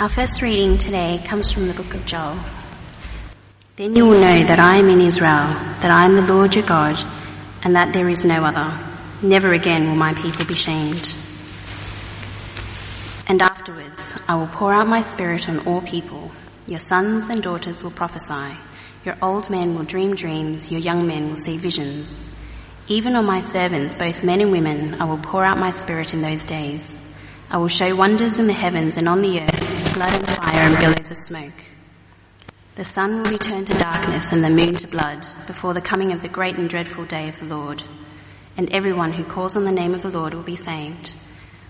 Our first reading today comes from the book of Joel. Then you will know that I am in Israel, that I am the Lord your God, and that there is no other. Never again will my people be shamed. And afterwards I will pour out my spirit on all people. Your sons and daughters will prophesy. Your old men will dream dreams. Your young men will see visions. Even on my servants, both men and women, I will pour out my spirit in those days. I will show wonders in the heavens and on the earth, blood and fire and billows of smoke. The sun will be turned to darkness and the moon to blood before the coming of the great and dreadful day of the Lord. And everyone who calls on the name of the Lord will be saved.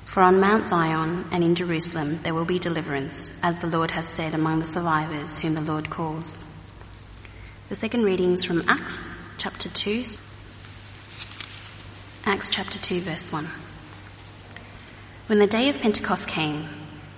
For on Mount Zion and in Jerusalem there will be deliverance, as the Lord has said among the survivors whom the Lord calls. The second reading is from Acts chapter 2. Acts chapter 2 verse 1. When the day of Pentecost came,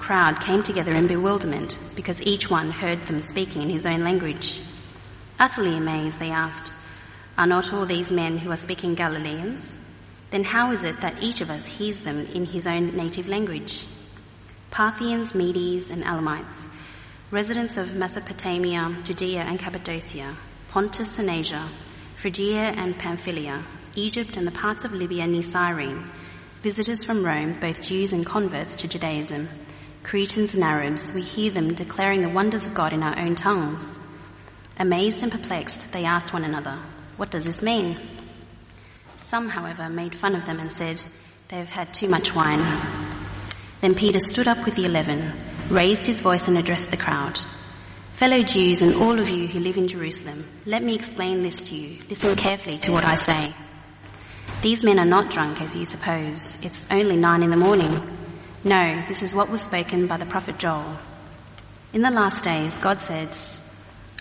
crowd came together in bewilderment because each one heard them speaking in his own language. Utterly amazed, they asked, Are not all these men who are speaking Galileans? then how is it that each of us hears them in his own native language? Parthians, Medes, and Elamites, residents of Mesopotamia, Judea and Cappadocia, Pontus and Asia, Phrygia and Pamphylia, Egypt and the parts of Libya near Cyrene, visitors from Rome, both Jews and converts to Judaism, Cretans and Arabs, we hear them declaring the wonders of God in our own tongues. Amazed and perplexed, they asked one another, What does this mean? Some, however, made fun of them and said, They have had too much wine. Then Peter stood up with the eleven, raised his voice and addressed the crowd. Fellow Jews and all of you who live in Jerusalem, let me explain this to you. Listen carefully to what I say. These men are not drunk as you suppose. It's only nine in the morning. No, this is what was spoken by the prophet Joel. In the last days, God says,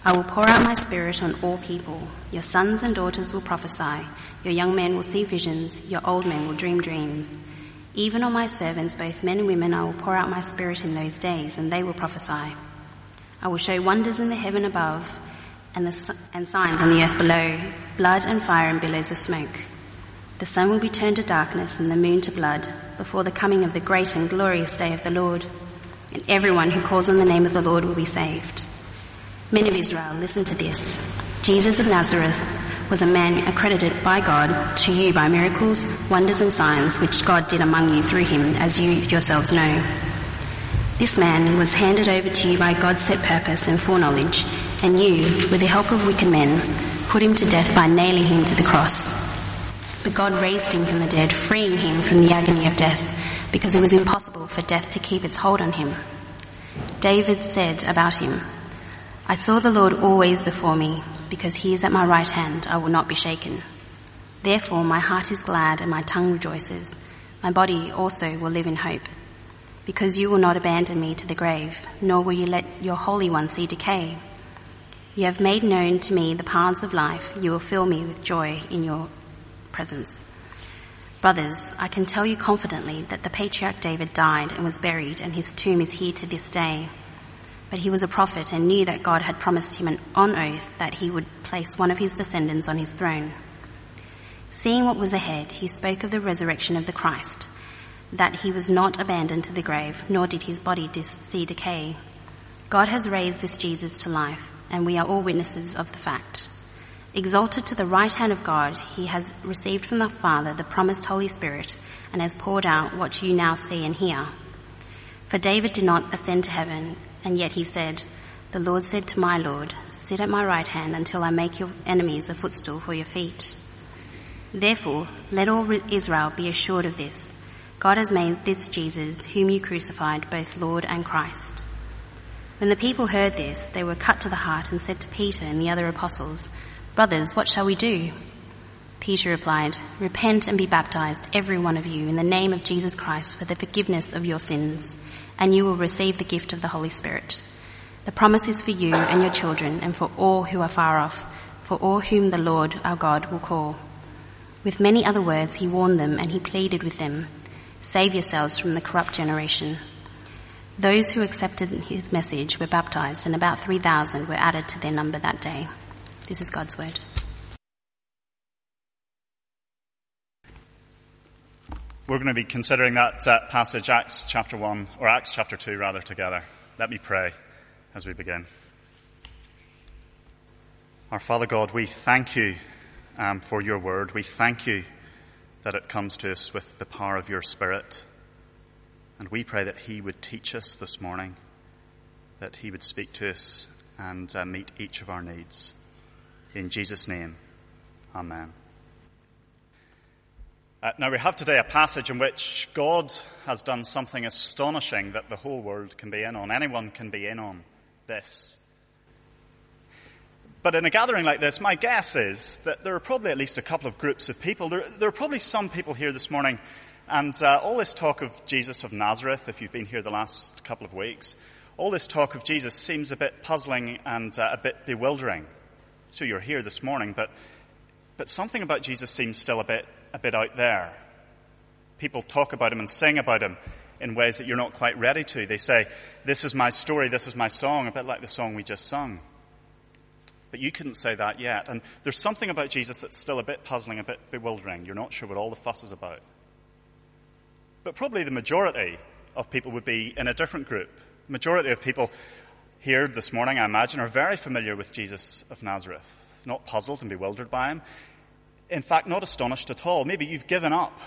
I will pour out my spirit on all people. Your sons and daughters will prophesy. Your young men will see visions. Your old men will dream dreams. Even on my servants, both men and women, I will pour out my spirit in those days, and they will prophesy. I will show wonders in the heaven above and, the, and signs on the earth below, blood and fire and billows of smoke. The sun will be turned to darkness and the moon to blood before the coming of the great and glorious day of the Lord. And everyone who calls on the name of the Lord will be saved. Men of Israel, listen to this. Jesus of Nazareth was a man accredited by God to you by miracles, wonders and signs which God did among you through him, as you yourselves know. This man was handed over to you by God's set purpose and foreknowledge, and you, with the help of wicked men, put him to death by nailing him to the cross. But God raised him from the dead, freeing him from the agony of death, because it was impossible for death to keep its hold on him. David said about him, I saw the Lord always before me, because he is at my right hand, I will not be shaken. Therefore my heart is glad and my tongue rejoices. My body also will live in hope. Because you will not abandon me to the grave, nor will you let your Holy One see decay. You have made known to me the paths of life. You will fill me with joy in your presence. Brothers, I can tell you confidently that the patriarch David died and was buried, and his tomb is here to this day. But he was a prophet and knew that God had promised him on oath that he would place one of his descendants on his throne. Seeing what was ahead, he spoke of the resurrection of the Christ, that he was not abandoned to the grave, nor did his body see decay. God has raised this Jesus to life, and we are all witnesses of the fact. Exalted to the right hand of God, he has received from the Father the promised Holy Spirit and has poured out what you now see and hear. For David did not ascend to heaven, and yet he said, The Lord said to my Lord, Sit at my right hand until I make your enemies a footstool for your feet. Therefore, let all Israel be assured of this. God has made this Jesus, whom you crucified, both Lord and Christ. When the people heard this, they were cut to the heart and said to Peter and the other apostles, Brothers, what shall we do? Peter replied, Repent and be baptized, every one of you, in the name of Jesus Christ for the forgiveness of your sins, and you will receive the gift of the Holy Spirit. The promise is for you and your children and for all who are far off, for all whom the Lord our God will call. With many other words he warned them and he pleaded with them, Save yourselves from the corrupt generation. Those who accepted his message were baptized and about 3,000 were added to their number that day. This is God's word. We're going to be considering that uh, passage, Acts chapter 1, or Acts chapter 2 rather, together. Let me pray as we begin. Our Father God, we thank you um, for your word. We thank you that it comes to us with the power of your Spirit. And we pray that He would teach us this morning, that He would speak to us and uh, meet each of our needs. In Jesus' name, Amen. Uh, now we have today a passage in which God has done something astonishing that the whole world can be in on. Anyone can be in on this. But in a gathering like this, my guess is that there are probably at least a couple of groups of people. There, there are probably some people here this morning, and uh, all this talk of Jesus of Nazareth, if you've been here the last couple of weeks, all this talk of Jesus seems a bit puzzling and uh, a bit bewildering. So you're here this morning, but but something about Jesus seems still a bit a bit out there. People talk about him and sing about him in ways that you're not quite ready to. They say, this is my story, this is my song, a bit like the song we just sung. But you couldn't say that yet. And there's something about Jesus that's still a bit puzzling, a bit bewildering. You're not sure what all the fuss is about. But probably the majority of people would be in a different group. The majority of people here this morning, I imagine, are very familiar with Jesus of Nazareth, not puzzled and bewildered by him in fact, not astonished at all. Maybe you've given up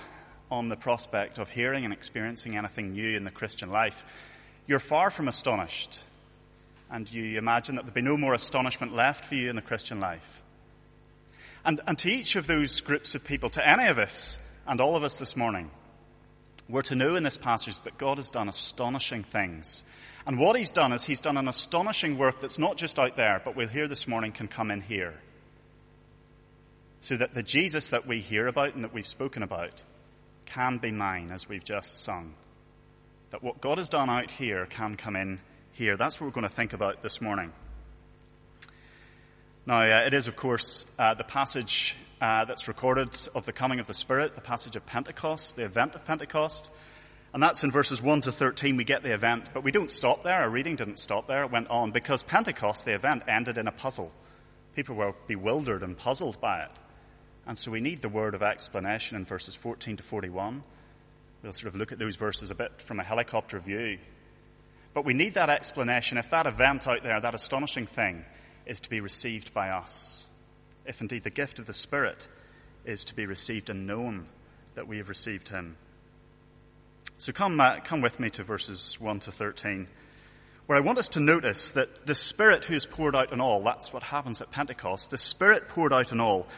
on the prospect of hearing and experiencing anything new in the Christian life. You're far from astonished. And you imagine that there'll be no more astonishment left for you in the Christian life. And, and to each of those groups of people, to any of us and all of us this morning, we're to know in this passage that God has done astonishing things. And what He's done is He's done an astonishing work that's not just out there, but we'll hear this morning can come in here so that the Jesus that we hear about and that we've spoken about can be mine as we've just sung. That what God has done out here can come in here. That's what we're going to think about this morning. Now, uh, it is, of course, uh, the passage uh, that's recorded of the coming of the Spirit, the passage of Pentecost, the event of Pentecost. And that's in verses 1 to 13, we get the event, but we don't stop there. Our reading didn't stop there. It went on because Pentecost, the event, ended in a puzzle. People were bewildered and puzzled by it. And so we need the word of explanation in verses 14 to 41. We'll sort of look at those verses a bit from a helicopter view. But we need that explanation if that event out there, that astonishing thing, is to be received by us. If indeed the gift of the Spirit is to be received and known that we have received Him. So come, uh, come with me to verses 1 to 13, where I want us to notice that the Spirit who is poured out on all, that's what happens at Pentecost, the Spirit poured out on all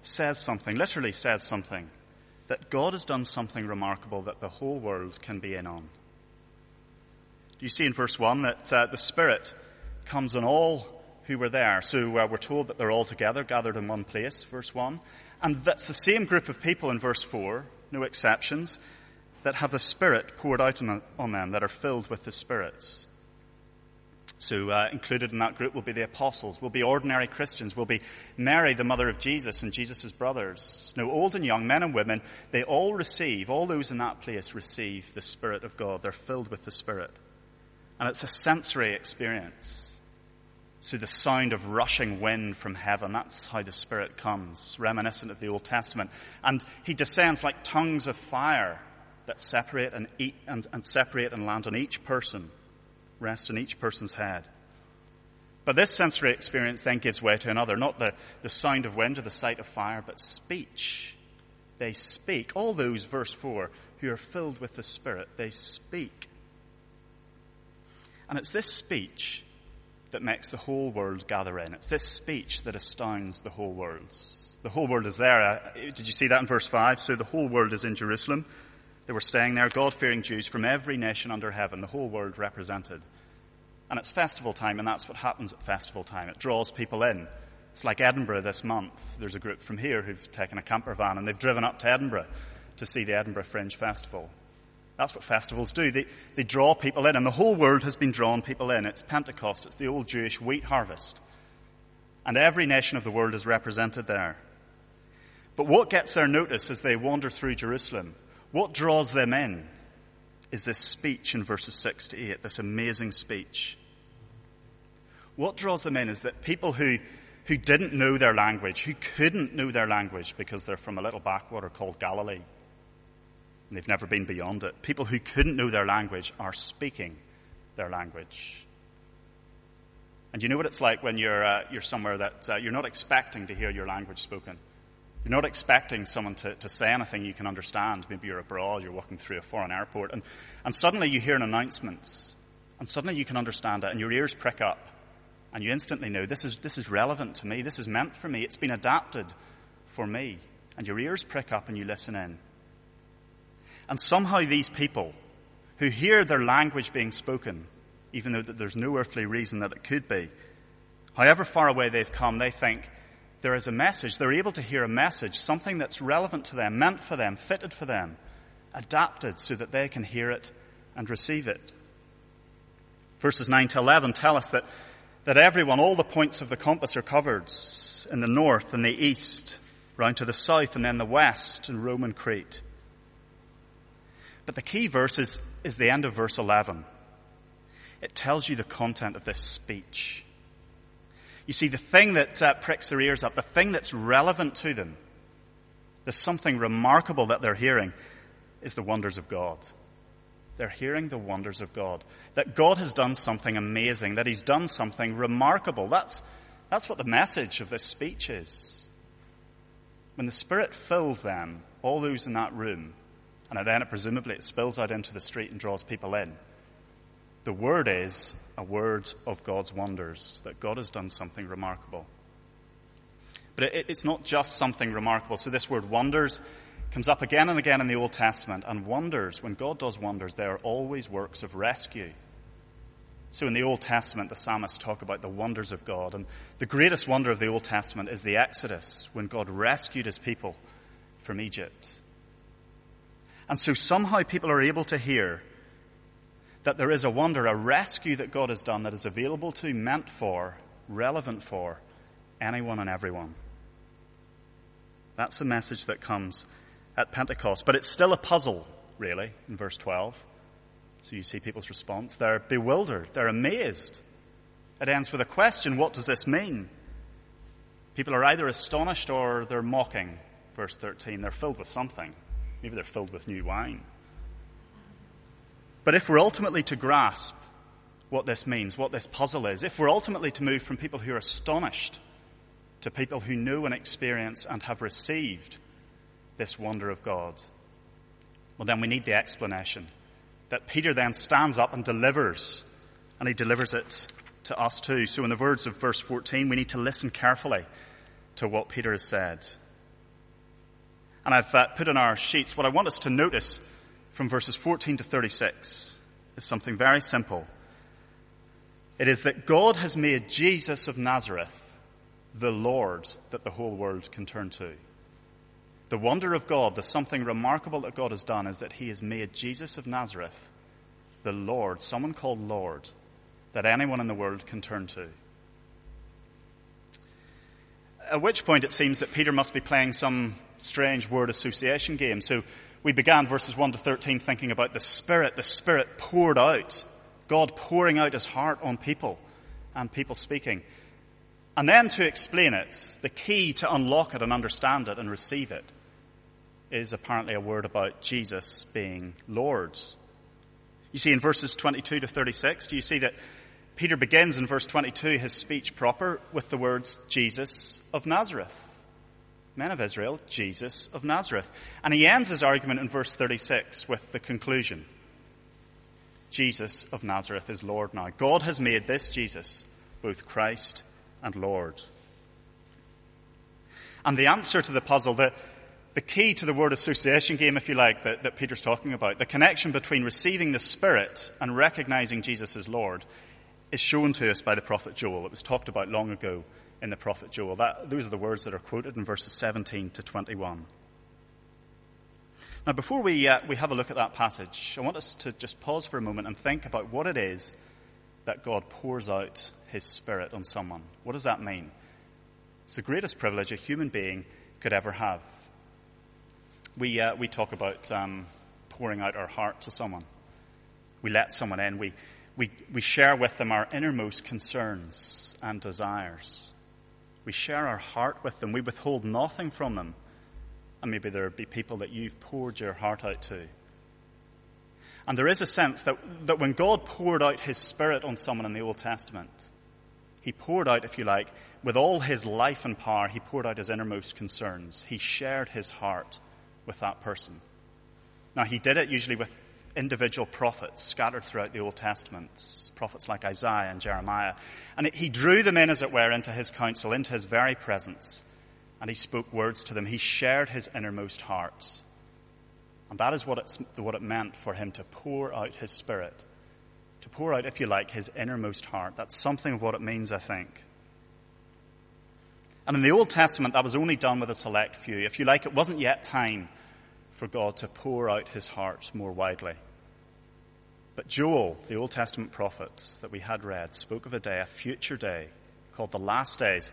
says something, literally says something, that God has done something remarkable that the whole world can be in on. You see in verse 1 that uh, the Spirit comes on all who were there? So uh, we're told that they're all together, gathered in one place, verse 1. And that's the same group of people in verse 4, no exceptions, that have the Spirit poured out on, them, that are filled with the Spirit. So uh, included in that group will be the apostles, will be ordinary Christians, will be Mary, the mother of Jesus, and Jesus' brothers. No, old and young, men and women, they all receive, all those in that place receive the Spirit of God. They're filled with the Spirit. And it's a sensory experience. So the sound of rushing wind from heaven, that's how the Spirit comes, reminiscent of the Old Testament. And He descends like tongues of fire that separate and, eat, and, and separate and land on each person rest on each person's head. But this sensory experience then gives way to another, not the, the sound of wind or the sight of fire, but speech. They speak. All those, verse 4, who are filled with the Spirit, they speak. And it's this speech that makes the whole world gather in. It's this speech that astounds the whole world. The whole world is there. Uh, did you see that in verse 5? So the whole world is in Jerusalem. They were staying there, God-fearing Jews from every nation under heaven, the whole world represented. And it's festival time, and that's what happens at festival time. It draws people in. It's like Edinburgh this month. There's a group from here who've taken a camper van and they've driven up to Edinburgh to see the Edinburgh Fringe Festival. That's what festivals do. They, they draw people in, and the whole world has been drawn people in. It's Pentecost. It's the old Jewish wheat harvest. And every nation of the world is represented there. But what gets their notice as they wander through Jerusalem, what draws them in, is this speech in verses 6 to 8, this amazing speech. What draws them in is that people who, who didn't know their language, who couldn't know their language because they're from a little backwater called Galilee, and they've never been beyond it, people who couldn't know their language are speaking their language. And you know what it's like when you're, uh, you're somewhere that uh, you're not expecting to hear your language spoken. You're not expecting someone to, to say anything you can understand. Maybe you're abroad, you're walking through a foreign airport, and, and suddenly you hear an announcement, and suddenly you can understand it, and your ears prick up, and you instantly know this is, this is relevant to me, this is meant for me, it's been adapted for me. And your ears prick up and you listen in. And somehow these people who hear their language being spoken, even though there's no earthly reason that it could be, however far away they've come, they think, there is a message. They're able to hear a message, something that's relevant to them, meant for them, fitted for them, adapted so that they can hear it and receive it. Verses 9 to 11 tell us that, that everyone, all the points of the compass are covered in the north and the east, round to the south and then the west in Roman Crete. But the key verse is, is the end of verse 11. It tells you the content of this speech. You see, the thing that uh, pricks their ears up, the thing that's relevant to them, there's something remarkable that they're hearing, is the wonders of God. They're hearing the wonders of God. That God has done something amazing, that He's done something remarkable. That's, that's what the message of this speech is. When the Spirit fills them, all those in that room, and then it presumably it spills out into the street and draws people in, the word is a word of God's wonders, that God has done something remarkable. But it, it's not just something remarkable. So this word wonders comes up again and again in the Old Testament. And wonders, when God does wonders, they are always works of rescue. So in the Old Testament, the psalmists talk about the wonders of God. And the greatest wonder of the Old Testament is the Exodus, when God rescued his people from Egypt. And so somehow people are able to hear that there is a wonder, a rescue that God has done that is available to, meant for, relevant for anyone and everyone. That's the message that comes at Pentecost. But it's still a puzzle, really, in verse 12. So you see people's response. They're bewildered. They're amazed. It ends with a question. What does this mean? People are either astonished or they're mocking. Verse 13. They're filled with something. Maybe they're filled with new wine. But if we're ultimately to grasp what this means, what this puzzle is, if we're ultimately to move from people who are astonished to people who know and experience and have received this wonder of God, well, then we need the explanation that Peter then stands up and delivers, and he delivers it to us too. So in the words of verse 14, we need to listen carefully to what Peter has said. And I've uh, put in our sheets what I want us to notice from verses 14 to 36 is something very simple. It is that God has made Jesus of Nazareth the Lord that the whole world can turn to. The wonder of God, the something remarkable that God has done is that He has made Jesus of Nazareth the Lord, someone called Lord, that anyone in the world can turn to. At which point it seems that Peter must be playing some strange word association game. So we began verses 1 to 13 thinking about the Spirit, the Spirit poured out, God pouring out His heart on people and people speaking. And then to explain it, the key to unlock it and understand it and receive it is apparently a word about Jesus being Lord. You see in verses 22 to 36, do you see that Peter begins in verse 22 his speech proper with the words Jesus of Nazareth men of Israel, Jesus of Nazareth. And he ends his argument in verse 36 with the conclusion. Jesus of Nazareth is Lord now. God has made this Jesus both Christ and Lord. And the answer to the puzzle, the, the key to the word association game, if you like, that, that Peter's talking about, the connection between receiving the Spirit and recognizing Jesus as Lord, is shown to us by the prophet Joel. It was talked about long ago in the prophet Joel. That, those are the words that are quoted in verses 17 to 21. Now, before we, uh, we have a look at that passage, I want us to just pause for a moment and think about what it is that God pours out His Spirit on someone. What does that mean? It's the greatest privilege a human being could ever have. We, uh, we talk about um, pouring out our heart to someone. We let someone in. We, we, we share with them our innermost concerns and desires. We share our heart with them. We withhold nothing from them. And maybe there be people that you've poured your heart out to. And there is a sense that, that when God poured out His Spirit on someone in the Old Testament, He poured out, if you like, with all His life and power, He poured out His innermost concerns. He shared His heart with that person. Now, He did it usually with individual prophets scattered throughout the Old Testament, prophets like Isaiah and Jeremiah. And He drew them in, as it were, into His counsel, into His very presence and he spoke words to them. He shared his innermost hearts. And that is what, what it meant for him to pour out his spirit. To pour out, if you like, his innermost heart. That's something of what it means, I think. And in the Old Testament, that was only done with a select few. If you like, it wasn't yet time for God to pour out his heart more widely. But Joel, the Old Testament prophet that we had read, spoke of a day, a future day, called the last days,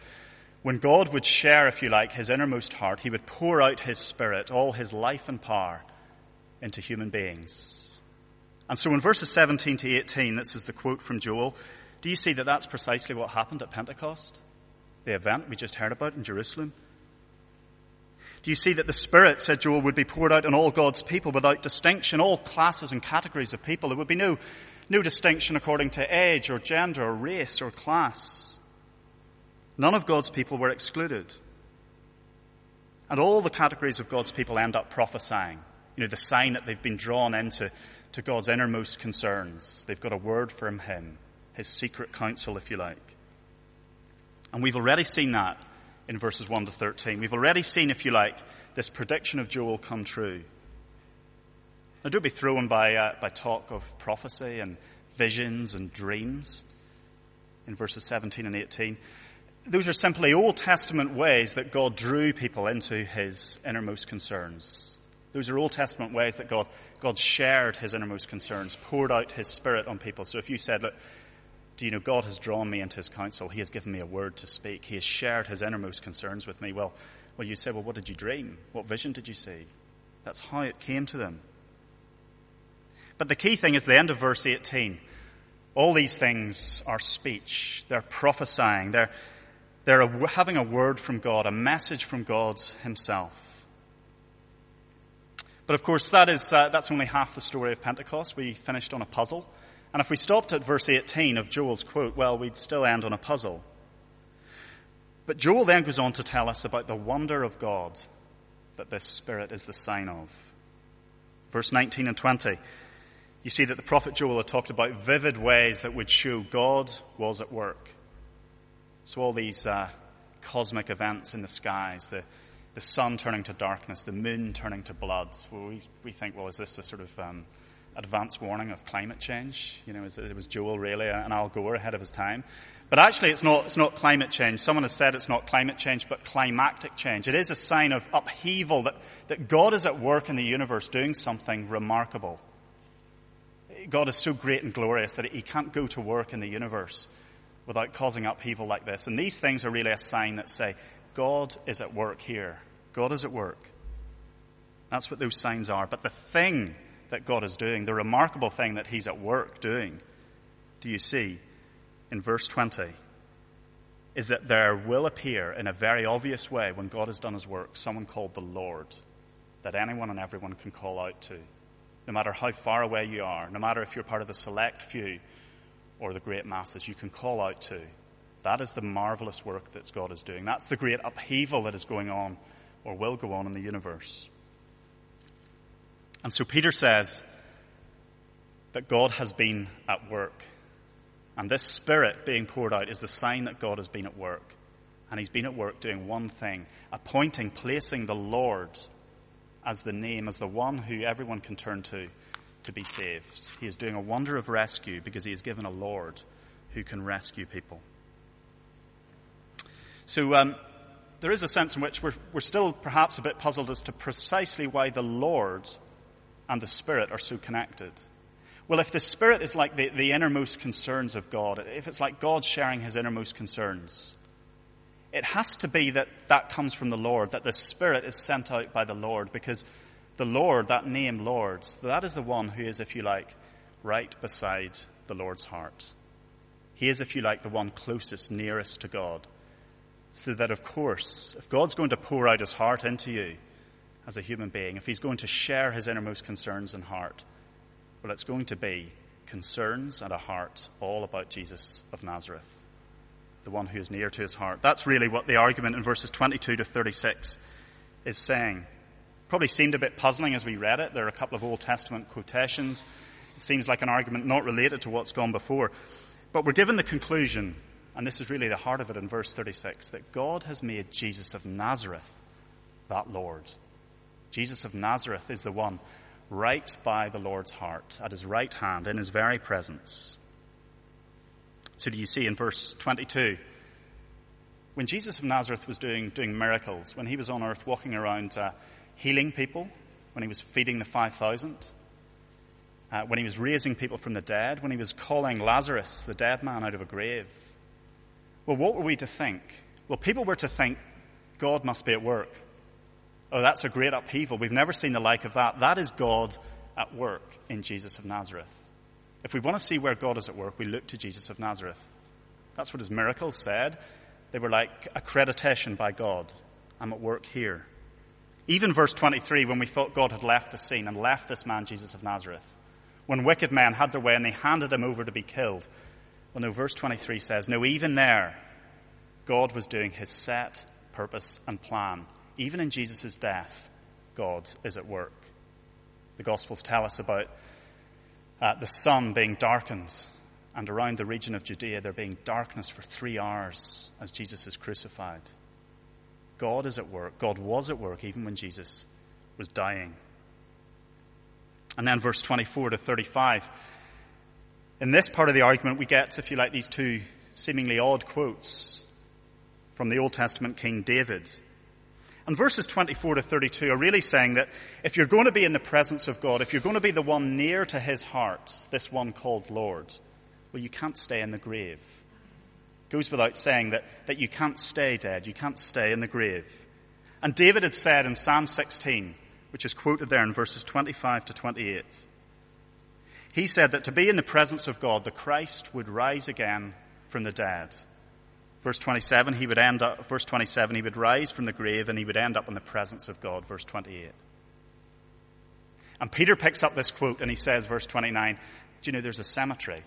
when God would share, if you like, his innermost heart, he would pour out his spirit, all his life and power into human beings. And so in verses 17 to 18, this is the quote from Joel, do you see that that's precisely what happened at Pentecost? The event we just heard about in Jerusalem? Do you see that the Spirit, said Joel, would be poured out on all God's people without distinction, all classes and categories of people? There would be no, no distinction according to age or gender or race or class. None of God's people were excluded. And all the categories of God's people end up prophesying. You know, the sign that they've been drawn into to God's innermost concerns. They've got a word from Him, His secret counsel, if you like. And we've already seen that in verses 1 to 13. We've already seen, if you like, this prediction of Joel come true. Now, don't be thrown by, uh, by talk of prophecy and visions and dreams in verses 17 and 18 those are simply Old Testament ways that God drew people into his innermost concerns. Those are Old Testament ways that God, God shared his innermost concerns, poured out his spirit on people. So if you said, look, do you know God has drawn me into his counsel? He has given me a word to speak. He has shared his innermost concerns with me. Well, well, you say, well, what did you dream? What vision did you see? That's how it came to them. But the key thing is the end of verse 18. All these things are speech. They're prophesying. They're, they're having a word from God, a message from God Himself. But of course, that is, uh, that's only half the story of Pentecost. We finished on a puzzle. And if we stopped at verse 18 of Joel's quote, well, we'd still end on a puzzle. But Joel then goes on to tell us about the wonder of God that this Spirit is the sign of. Verse 19 and 20, you see that the prophet Joel had talked about vivid ways that would show God was at work. So all these uh, cosmic events in the skies, the, the sun turning to darkness, the moon turning to blood, well, we, we think, well, is this a sort of um, advance warning of climate change? You know, it, was Joel really uh, an Al Gore ahead of his time? But actually, it's not, it's not climate change. Someone has said it's not climate change, but climactic change. It is a sign of upheaval that, that God is at work in the universe doing something remarkable. God is so great and glorious that he can't go to work in the universe without causing upheaval like this. And these things are really a sign that say, God is at work here. God is at work. That's what those signs are. But the thing that God is doing, the remarkable thing that He's at work doing, do you see in verse 20? Is that there will appear in a very obvious way when God has done His work someone called the Lord that anyone and everyone can call out to. No matter how far away you are, no matter if you're part of the select few or the great masses you can call out to. That is the marvelous work that God is doing. That's the great upheaval that is going on or will go on in the universe. And so Peter says that God has been at work. And this Spirit being poured out is the sign that God has been at work. And He's been at work doing one thing, appointing, placing the Lord as the name, as the one who everyone can turn to to be saved. He is doing a wonder of rescue because he has given a Lord who can rescue people. So um, there is a sense in which we're, we're still perhaps a bit puzzled as to precisely why the Lord and the Spirit are so connected? Well, if the Spirit is like the, the innermost concerns of God, if it's like God sharing his innermost concerns, it has to be that that comes from the Lord, that the Spirit is sent out by the Lord, because the Lord, that name Lord, that is the one who is, if you like, right beside the Lord's heart. He is, if you like, the one closest, nearest to God. So that, of course, if God's going to pour out his heart into you as a human being, if he's going to share his innermost concerns and heart, well, it's going to be concerns and a heart all about Jesus of Nazareth, the one who is near to his heart. That's really what the argument in verses 22 to 36 is saying. Probably seemed a bit puzzling as we read it. There are a couple of Old Testament quotations. It seems like an argument not related to what's gone before. But we're given the conclusion, and this is really the heart of it in verse 36, that God has made Jesus of Nazareth that Lord. Jesus of Nazareth is the one right by the Lord's heart, at his right hand, in his very presence. So do you see in verse 22, when Jesus of Nazareth was doing, doing miracles, when he was on earth walking around uh, healing people, when he was feeding the 5,000, uh, when he was raising people from the dead, when he was calling Lazarus, the dead man, out of a grave. Well, what were we to think? Well, people were to think God must be at work. Oh, that's a great upheaval. We've never seen the like of that. That is God at work in Jesus of Nazareth. If we want to see where God is at work, we look to Jesus of Nazareth. That's what his miracles said. They were like accreditation by God. I'm at work here. Even verse 23, when we thought God had left the scene and left this man, Jesus of Nazareth, when wicked men had their way and they handed him over to be killed. Well, no, verse 23 says, no, even there, God was doing his set purpose and plan even in Jesus' death, God is at work. The Gospels tell us about uh, the sun being darkened, and around the region of Judea there being darkness for three hours as Jesus is crucified. God is at work. God was at work even when Jesus was dying. And then verse 24 to 35. In this part of the argument, we get, if you like, these two seemingly odd quotes from the Old Testament King David. And verses 24 to 32 are really saying that if you're going to be in the presence of God, if you're going to be the one near to his heart, this one called Lord, well, you can't stay in the grave. It goes without saying that, that you can't stay dead. You can't stay in the grave. And David had said in Psalm 16, which is quoted there in verses 25 to 28, he said that to be in the presence of God, the Christ would rise again from the dead. Verse 27, he would end up, verse 27, he would rise from the grave and he would end up in the presence of God. Verse 28. And Peter picks up this quote and he says, verse 29, do you know there's a cemetery?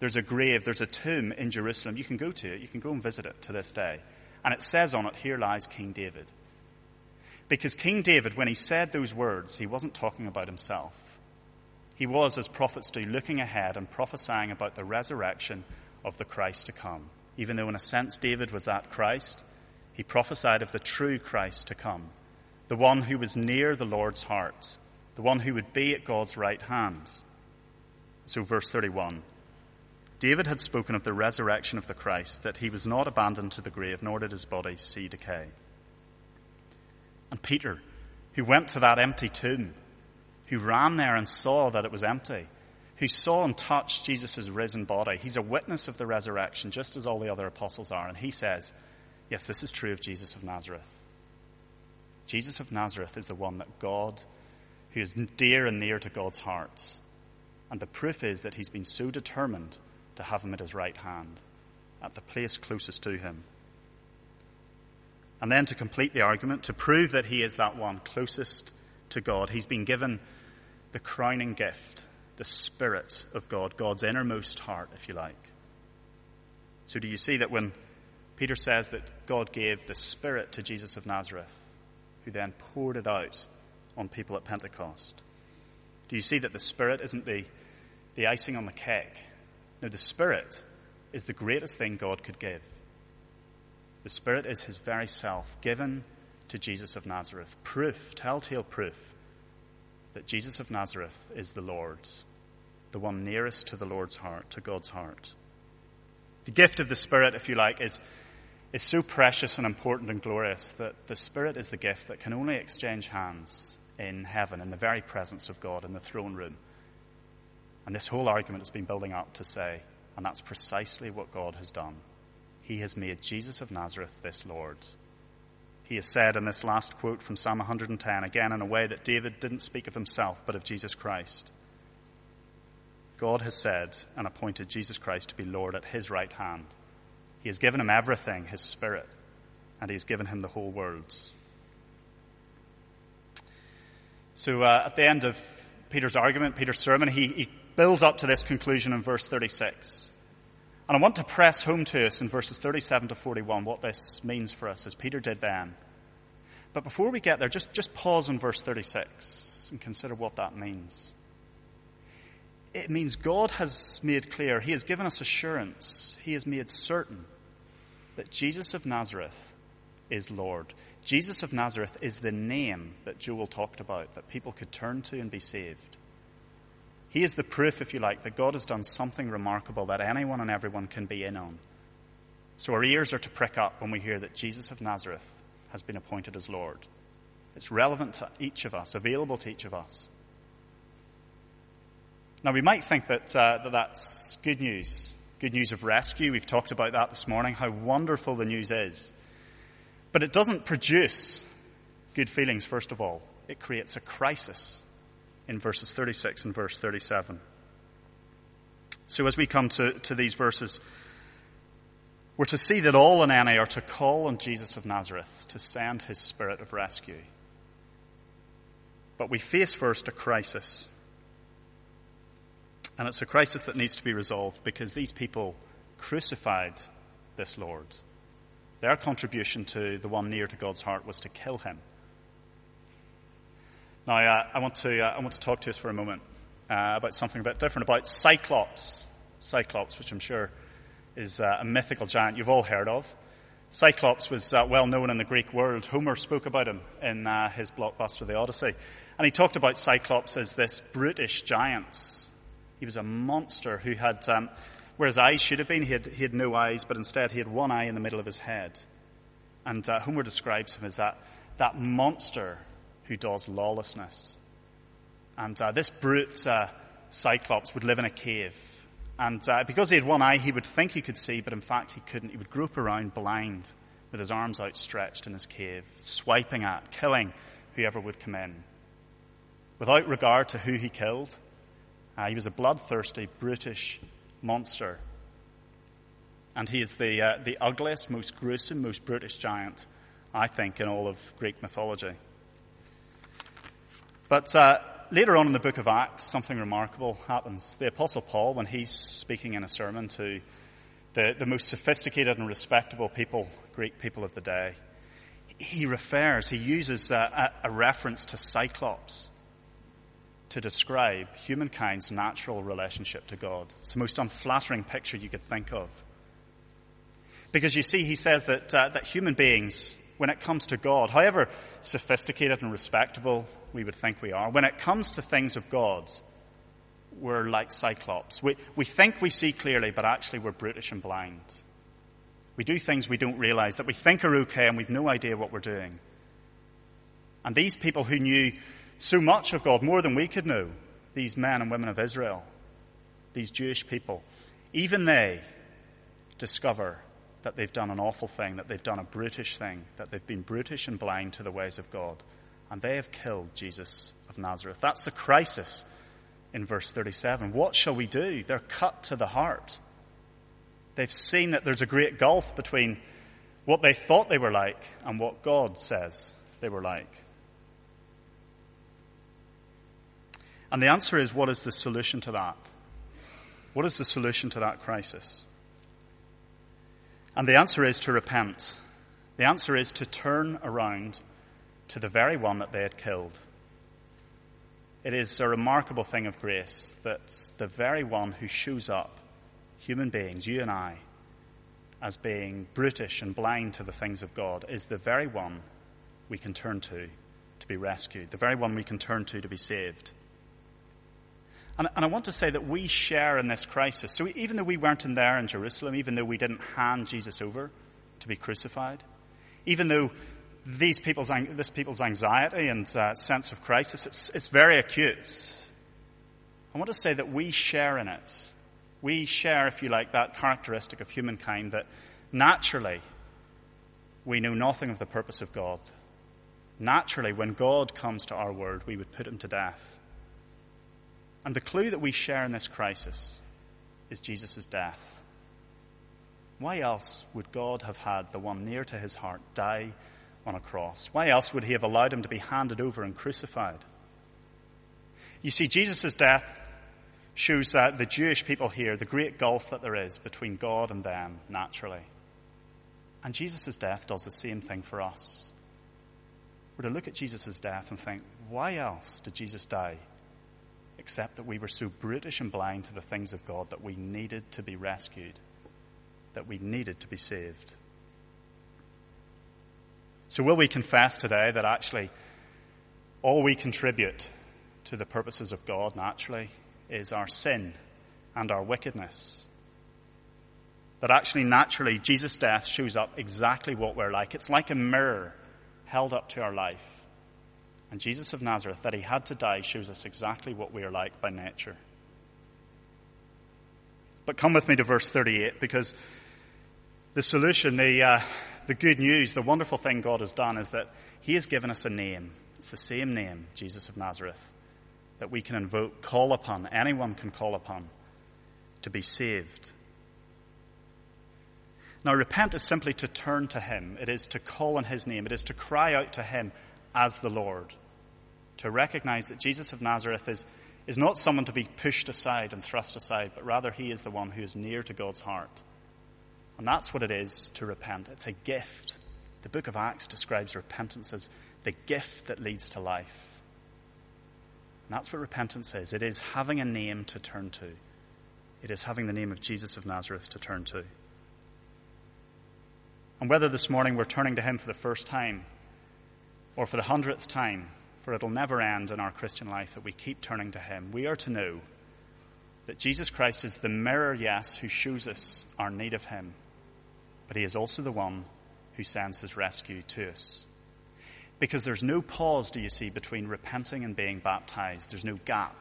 There's a grave, there's a tomb in Jerusalem. You can go to it, you can go and visit it to this day. And it says on it, here lies King David. Because King David, when he said those words, he wasn't talking about himself. He was, as prophets do, looking ahead and prophesying about the resurrection of the Christ to come even though in a sense David was at Christ, he prophesied of the true Christ to come, the one who was near the Lord's heart, the one who would be at God's right hand. So, verse 31 David had spoken of the resurrection of the Christ, that he was not abandoned to the grave, nor did his body see decay. And Peter, who went to that empty tomb, who ran there and saw that it was empty, who saw and touched Jesus' risen body. He's a witness of the resurrection, just as all the other apostles are. And he says, Yes, this is true of Jesus of Nazareth. Jesus of Nazareth is the one that God, who is dear and near to God's heart. And the proof is that he's been so determined to have him at his right hand, at the place closest to him. And then to complete the argument, to prove that he is that one closest to God, he's been given the crowning gift the Spirit of God, God's innermost heart, if you like. So, do you see that when Peter says that God gave the Spirit to Jesus of Nazareth, who then poured it out on people at Pentecost? Do you see that the Spirit isn't the, the icing on the cake? No, the Spirit is the greatest thing God could give. The Spirit is His very self, given to Jesus of Nazareth. Proof, telltale proof, that Jesus of Nazareth is the Lord's the one nearest to the Lord's heart, to God's heart. The gift of the Spirit, if you like, is, is so precious and important and glorious that the Spirit is the gift that can only exchange hands in heaven, in the very presence of God, in the throne room. And this whole argument has been building up to say, and that's precisely what God has done. He has made Jesus of Nazareth this Lord. He has said in this last quote from Psalm 110, again in a way that David didn't speak of himself, but of Jesus Christ. God has said and appointed Jesus Christ to be Lord at his right hand. He has given him everything, his spirit, and he has given him the whole world. So uh, at the end of Peter's argument, Peter's sermon, he, he builds up to this conclusion in verse 36. And I want to press home to us in verses 37 to 41 what this means for us, as Peter did then. But before we get there, just, just pause in verse 36 and consider what that means. It means God has made clear, He has given us assurance, He has made certain that Jesus of Nazareth is Lord. Jesus of Nazareth is the name that Joel talked about, that people could turn to and be saved. He is the proof, if you like, that God has done something remarkable that anyone and everyone can be in on. So our ears are to prick up when we hear that Jesus of Nazareth has been appointed as Lord. It's relevant to each of us, available to each of us. Now, we might think that, uh, that that's good news, good news of rescue. We've talked about that this morning, how wonderful the news is. But it doesn't produce good feelings, first of all. It creates a crisis in verses 36 and verse 37. So as we come to, to these verses, we're to see that all in NA are to call on Jesus of Nazareth to send his spirit of rescue. But we face first a crisis. And it's a crisis that needs to be resolved because these people crucified this Lord. Their contribution to the one near to God's heart was to kill him. Now, uh, I, want to, uh, I want to talk to us for a moment uh, about something a bit different, about Cyclops. Cyclops, which I'm sure is uh, a mythical giant you've all heard of. Cyclops was uh, well known in the Greek world. Homer spoke about him in uh, his blockbuster, The Odyssey. And he talked about Cyclops as this brutish giant. He was a monster who had, um, where his eyes should have been, he had, he had no eyes, but instead he had one eye in the middle of his head. And Homer describes him as that, that monster who does lawlessness. And uh, this brute uh, Cyclops would live in a cave. And uh, because he had one eye, he would think he could see, but in fact he couldn't. He would grope around blind with his arms outstretched in his cave, swiping at, killing whoever would come in. Without regard to who he killed, uh, he was a bloodthirsty, British monster. And he is the, uh, the ugliest, most gruesome, most brutish giant, I think, in all of Greek mythology. But uh, later on in the book of Acts, something remarkable happens. The Apostle Paul, when he's speaking in a sermon to the, the most sophisticated and respectable people, Greek people of the day, he refers, he uses a, a, a reference to Cyclops to describe humankind's natural relationship to God. It's the most unflattering picture you could think of. Because you see, he says that, uh, that human beings, when it comes to God, however sophisticated and respectable we would think we are. When it comes to things of God, we're like Cyclops. We, we think we see clearly, but actually we're brutish and blind. We do things we don't realize that we think are okay and we've no idea what we're doing. And these people who knew so much of God, more than we could know, these men and women of Israel, these Jewish people, even they discover that they've done an awful thing, that they've done a brutish thing, that they've been brutish and blind to the ways of God and they have killed Jesus of Nazareth. That's the crisis in verse 37. What shall we do? They're cut to the heart. They've seen that there's a great gulf between what they thought they were like and what God says they were like. And the answer is what is the solution to that? What is the solution to that crisis? And the answer is to repent. The answer is to turn around to the very one that they had killed. It is a remarkable thing of grace that the very one who shows up, human beings, you and I, as being brutish and blind to the things of God, is the very one we can turn to to be rescued, the very one we can turn to to be saved. And, and, I want to say that we share in this crisis. So even though we weren't in there in Jerusalem, even though we didn't hand Jesus over to be crucified, even though these people's, this people's anxiety and uh, sense of crisis, it's, it's very acute. I want to say that we share in it. We share, if you like, that characteristic of humankind that naturally we know nothing of the purpose of God. Naturally, when God comes to our world, we would put him to death. And the clue that we share in this crisis is Jesus' death. Why else would God have had the one near to his heart die on a cross? Why else would he have allowed him to be handed over and crucified? You see, Jesus' death shows that the Jewish people here the great gulf that there is between God and them, naturally. And Jesus' death does the same thing for us. We're to look at Jesus' death and think, why else did Jesus die? Except that we were so brutish and blind to the things of God that we needed to be rescued, that we needed to be saved. So, will we confess today that actually all we contribute to the purposes of God naturally is our sin and our wickedness? That actually, naturally, Jesus' death shows up exactly what we're like. It's like a mirror held up to our life. And Jesus of Nazareth, that he had to die, shows us exactly what we are like by nature. But come with me to verse 38 because the solution, the, uh, the good news, the wonderful thing God has done is that he has given us a name. It's the same name, Jesus of Nazareth, that we can invoke, call upon, anyone can call upon to be saved. Now, repent is simply to turn to Him. It is to call on His name. It is to cry out to Him as the Lord. To recognize that Jesus of Nazareth is, is not someone to be pushed aside and thrust aside, but rather He is the one who is near to God's heart. And that's what it is to repent. It's a gift. The book of Acts describes repentance as the gift that leads to life. And that's what repentance is. It is having a name to turn to. It is having the name of Jesus of Nazareth to turn to. And whether this morning we're turning to Him for the first time or for the hundredth time, for it'll never end in our Christian life that we keep turning to Him, we are to know that Jesus Christ is the mirror, yes, who shows us our need of Him, but He is also the one who sends His rescue to us. Because there's no pause, do you see, between repenting and being baptized. There's no gap.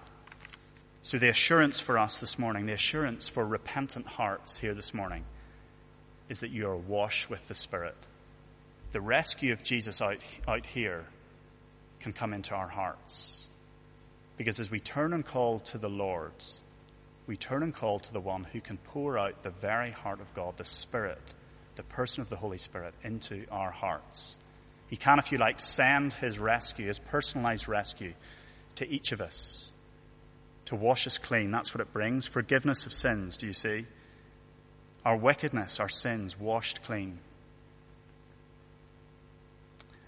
So the assurance for us this morning, the assurance for repentant hearts here this morning, is that you are washed with the Spirit. The rescue of Jesus out, out here can come into our hearts. Because as we turn and call to the Lord, we turn and call to the one who can pour out the very heart of God, the Spirit, the person of the Holy Spirit, into our hearts. He can, if you like, send his rescue, his personalized rescue, to each of us to wash us clean. That's what it brings. Forgiveness of sins, do you see? our wickedness, our sins washed clean.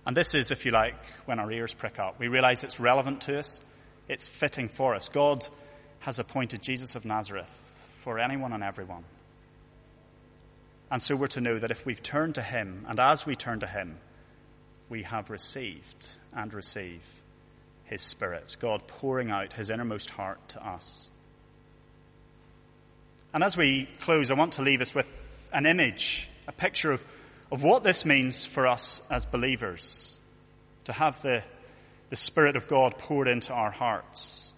And this is, if you like, when our ears prick up. We realize it's relevant to us, it's fitting for us. God has appointed Jesus of Nazareth for anyone and everyone. And so we're to know that if we've turned to Him, and as we turn to Him, we have received and receive His Spirit, God pouring out His innermost heart to us. And as we close, I want to leave us with an image, a picture of, of what this means for us as believers to have the, the Spirit of God poured into our hearts.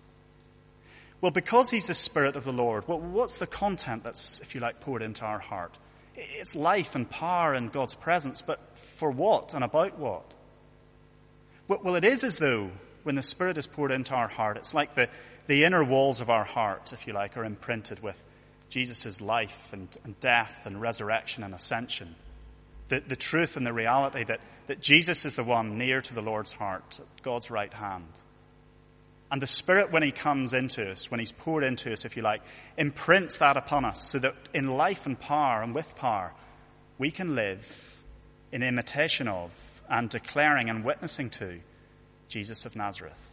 Well, because He's the Spirit of the Lord, well, what's the content that's, if you like, poured into our heart? It's life and power and God's presence, but for what and about what? Well, it is as though when the Spirit is poured into our heart, it's like the, the inner walls of our heart, if you like, are imprinted with Jesus' life and, and, death and resurrection and ascension. The, the truth and the reality that, that Jesus is the one near to the Lord's heart, God's right hand. And the Spirit, when He comes into us, when He's poured into us, if you like, imprints that upon us so that in life and power and with power, we can live in imitation of and declaring and witnessing to Jesus of Nazareth.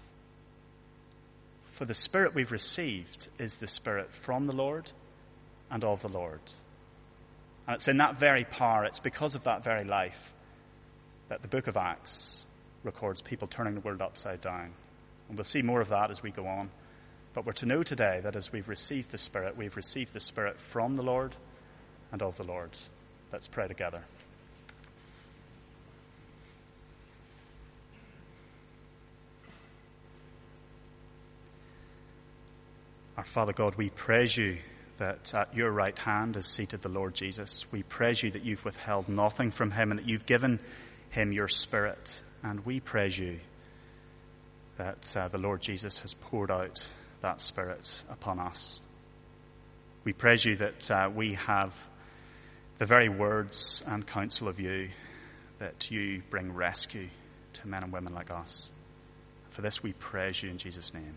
For the Spirit we've received is the Spirit from the Lord and of the Lord. And it's in that very power, it's because of that very life, that the book of Acts records people turning the world upside down. And we'll see more of that as we go on. But we're to know today that as we've received the Spirit, we've received the Spirit from the Lord and of the Lord. Let's pray together. Our Father God, we praise you that at your right hand is seated the Lord Jesus. We praise you that you've withheld nothing from him and that you've given him your spirit. And we praise you that uh, the Lord Jesus has poured out that spirit upon us. We praise you that uh, we have the very words and counsel of you, that you bring rescue to men and women like us. For this we praise you in Jesus' name.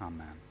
Amen.